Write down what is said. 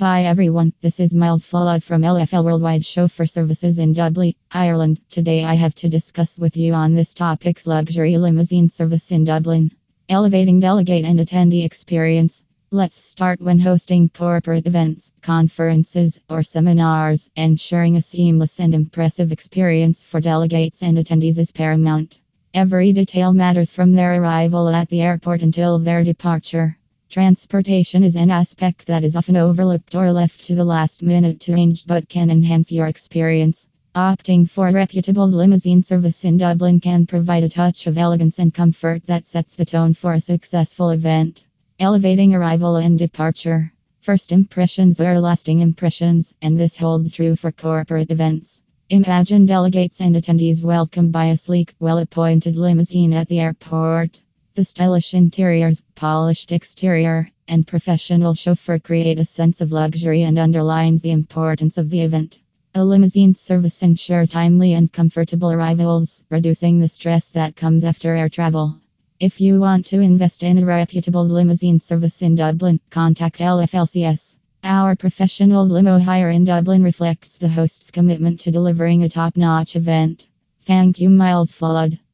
Hi everyone, this is Miles Flood from LFL Worldwide Chauffeur Services in Dublin, Ireland. Today I have to discuss with you on this topic's luxury limousine service in Dublin. Elevating delegate and attendee experience. Let's start when hosting corporate events, conferences, or seminars. Ensuring a seamless and impressive experience for delegates and attendees is paramount. Every detail matters from their arrival at the airport until their departure. Transportation is an aspect that is often overlooked or left to the last minute to arrange but can enhance your experience. Opting for a reputable limousine service in Dublin can provide a touch of elegance and comfort that sets the tone for a successful event. Elevating arrival and departure. First impressions are lasting impressions, and this holds true for corporate events. Imagine delegates and attendees welcomed by a sleek, well appointed limousine at the airport. The stylish interiors, polished exterior, and professional chauffeur create a sense of luxury and underlines the importance of the event. A limousine service ensures timely and comfortable arrivals, reducing the stress that comes after air travel. If you want to invest in a reputable limousine service in Dublin, contact LFLCS. Our professional limo hire in Dublin reflects the host's commitment to delivering a top notch event. Thank you, Miles Flood.